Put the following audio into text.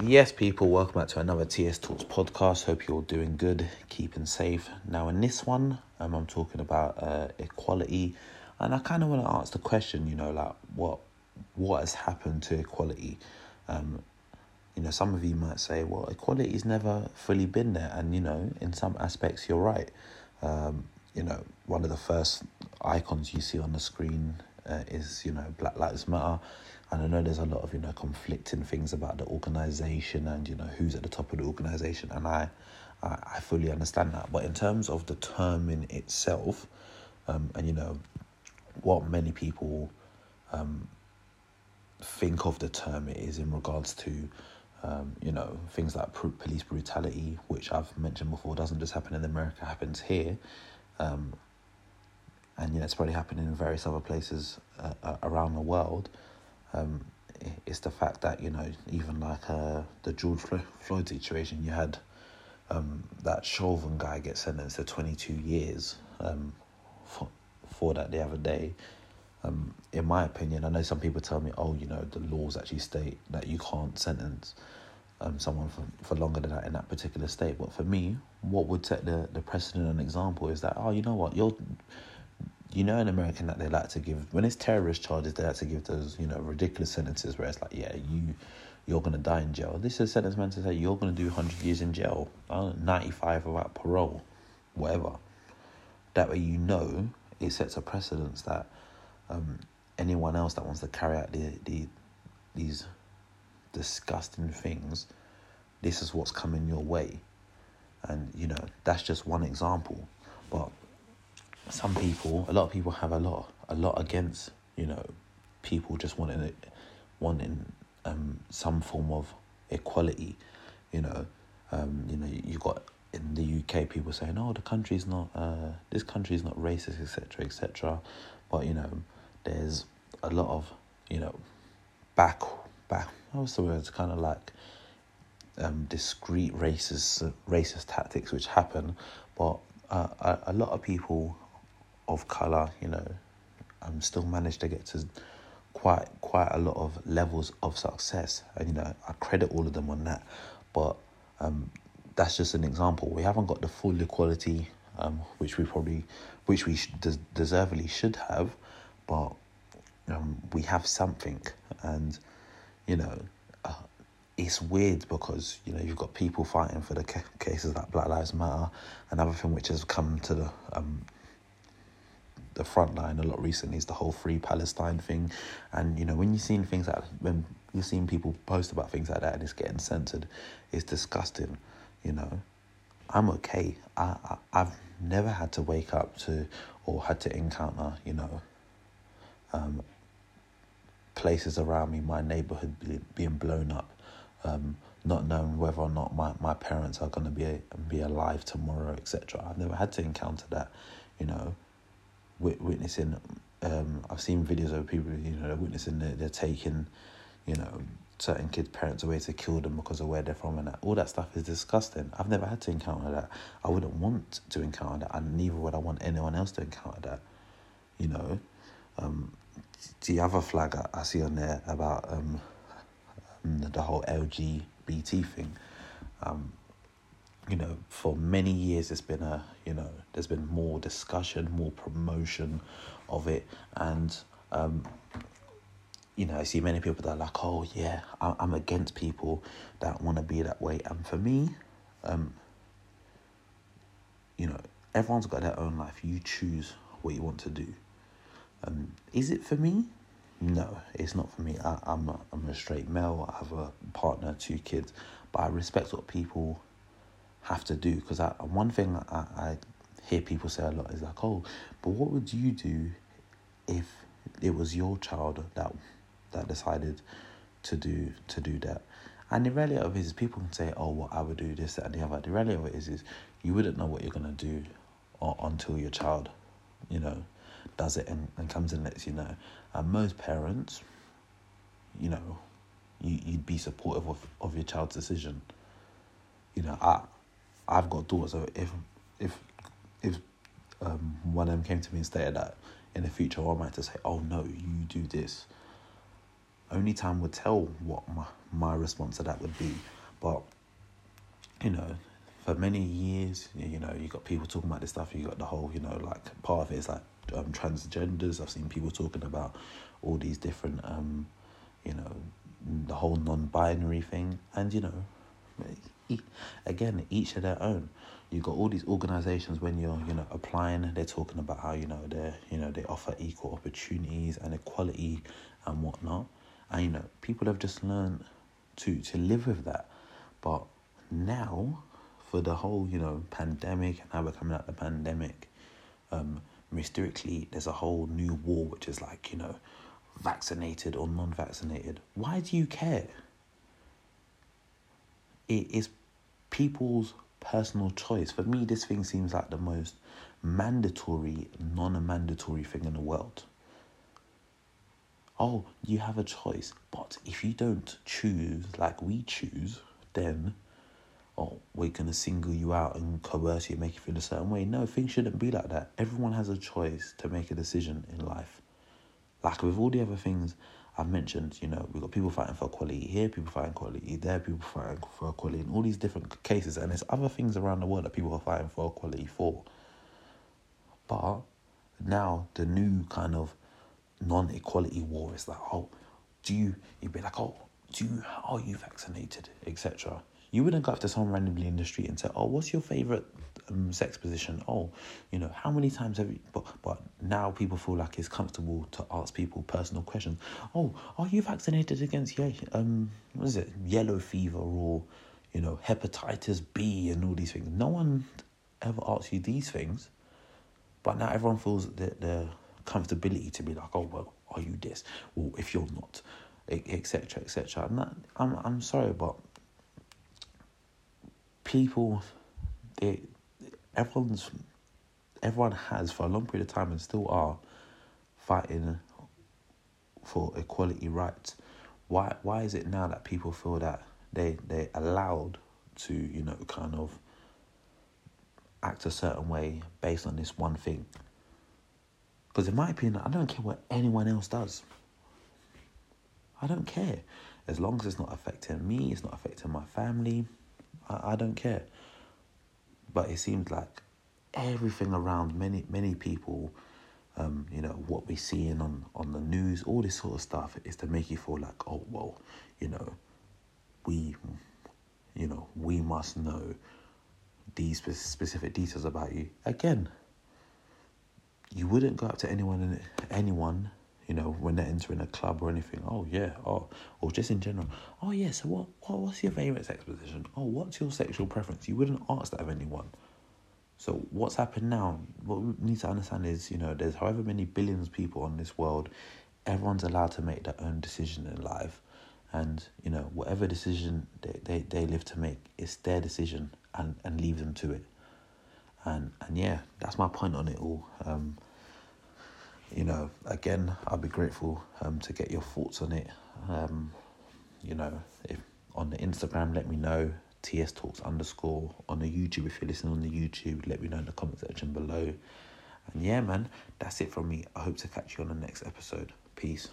Yes, people, welcome back to another TS Talks podcast. Hope you're doing good, keeping safe. Now, in this one, um, I'm talking about uh, equality, and I kind of want to ask the question, you know, like what what has happened to equality? Um, you know, some of you might say, well, equality's never fully been there, and you know, in some aspects, you're right. Um, you know, one of the first icons you see on the screen uh, is, you know, Black Lives Matter and I know there's a lot of you know conflicting things about the organization and you know who's at the top of the organization, and I, I, I fully understand that. But in terms of the term in itself, um, and you know, what many people, um, think of the term is in regards to, um, you know, things like police brutality, which I've mentioned before, doesn't just happen in America, happens here. Um, and you know, it's probably happening in various other places uh, uh around the world um, it's the fact that you know even like uh, the George Floyd situation, you had um, that Chauvin guy get sentenced to twenty two years um, for for that the other day. Um, in my opinion, I know some people tell me, oh, you know, the laws actually state that you can't sentence um, someone for, for longer than that in that particular state. But for me, what would set the, the precedent and example is that, oh, you know what, you're you know in American that they like to give when it's terrorist charges they like to give those you know ridiculous sentences where it's like yeah you you're gonna die in jail. This is a sentence meant to say you're gonna do hundred years in jail, ninety five without parole, whatever. That way you know it sets a precedence that um, anyone else that wants to carry out the, the these disgusting things, this is what's coming your way, and you know that's just one example, but some people, a lot of people have a lot, a lot against, you know, people just wanting wanting um some form of equality, you know, um, you know, you got in the UK people saying, "Oh, the country's not, uh, this country's not racist, etc., etc." But you know, there's a lot of, you know, back, back. What's the word? It's kind of like um, discreet racist, racist tactics which happen, but uh, a, a lot of people of color, you know, um, still managed to get to quite quite a lot of levels of success, and you know, I credit all of them on that. But um, that's just an example. We haven't got the full equality, um, which we probably, which we des- deservedly should have, but um, we have something, and you know, uh, it's weird because you know you've got people fighting for the ca- cases like Black Lives Matter and thing which has come to the um, the front line a lot recently is the whole free Palestine thing, and you know when you've seen things like when you've seen people post about things like that and it's getting censored, it's disgusting. You know, I'm okay. I, I I've never had to wake up to or had to encounter you know. Um, places around me, my neighborhood be, being blown up, um, not knowing whether or not my, my parents are going to be be alive tomorrow, etc. I've never had to encounter that, you know witnessing. Um, I've seen videos of people, you know, witnessing they're, they're taking, you know, certain kids' parents away to kill them because of where they're from, and that. all that stuff is disgusting. I've never had to encounter that. I wouldn't want to encounter that, and neither would I want anyone else to encounter that. You know, um, the other flag I, I see on there about um, the whole LGBT thing. Um, you know, for many years it's been a, you know, there's been more discussion, more promotion of it, and um, you know, I see many people that are like, oh yeah, I'm against people that want to be that way, and for me, um, you know, everyone's got their own life. You choose what you want to do. Um, is it for me? No, it's not for me. I, I'm a, I'm a straight male. I have a partner, two kids, but I respect what people have to do because one thing I, I hear people say a lot is like, oh, but what would you do if it was your child that that decided to do to do that? And the reality of it is, people can say, oh, well, I would do this, that, and the other. The reality of it is, is you wouldn't know what you're gonna do or, until your child, you know, does it and, and comes and lets you know. And most parents, you know, you you'd be supportive of, of your child's decision. You know, I I've got daughters, so if if if um, one of them came to me and stated that in the future I might to say, oh no, you do this. only time would tell what my, my response to that would be. But, you know, for many years, you know, you got people talking about this stuff. You got the whole, you know, like part of it is like um, transgenders. I've seen people talking about all these different, um, you know, the whole non-binary thing, and you know, again, each of their own. You've got all these organizations when you're, you know, applying. They're talking about how you know they, you know, they offer equal opportunities and equality and whatnot, and you know, people have just learned to to live with that. But now, for the whole, you know, pandemic and how we're coming out of the pandemic, um, mysterically there's a whole new war which is like you know vaccinated or non-vaccinated why do you care it is people's personal choice for me this thing seems like the most mandatory non-mandatory thing in the world oh you have a choice but if you don't choose like we choose then oh, we're to single you out and coerce you, make you feel a certain way. No, things shouldn't be like that. Everyone has a choice to make a decision in life. Like with all the other things I've mentioned, you know, we've got people fighting for equality here, people fighting equality there, people fighting for equality in all these different cases. And there's other things around the world that people are fighting for equality for. But now the new kind of non-equality war is like, oh, do you, you'd be like, oh, do you, are you vaccinated, etc. You wouldn't go up to someone randomly in the street and say, "Oh, what's your favorite um, sex position?" Oh, you know, how many times have you? But but now people feel like it's comfortable to ask people personal questions. Oh, are you vaccinated against yeah, um, what is it, yellow fever or, you know, hepatitis B and all these things? No one ever asks you these things, but now everyone feels the the comfortability to be like, "Oh, well, are you this?" Well, if you're not, etc. etc. And that, I'm I'm sorry, but people, they, everyone's, everyone has for a long period of time and still are fighting for equality rights. Why why is it now that people feel that they they allowed to you know kind of act a certain way based on this one thing? Because in my opinion, I don't care what anyone else does. I don't care as long as it's not affecting me, it's not affecting my family, I, I don't care. But it seems like everything around many many people, um, you know, what we're seeing on, on the news, all this sort of stuff is to make you feel like, oh well, you know, we you know, we must know these specific details about you. Again, you wouldn't go up to anyone anyone you know, when they're entering a club or anything. Oh yeah, oh, or just in general. Oh yeah. So what? what what's your favorite sex position? Oh, what's your sexual preference? You wouldn't ask that of anyone. So what's happened now? What we need to understand is, you know, there's however many billions of people on this world. Everyone's allowed to make their own decision in life, and you know, whatever decision they, they, they live to make, it's their decision, and and leave them to it. And and yeah, that's my point on it all. Um, you know, again, I'd be grateful um, to get your thoughts on it. Um, you know, if on the Instagram, let me know. TS Talks underscore on the YouTube. If you're listening on the YouTube, let me know in the comment section below. And yeah, man, that's it from me. I hope to catch you on the next episode. Peace.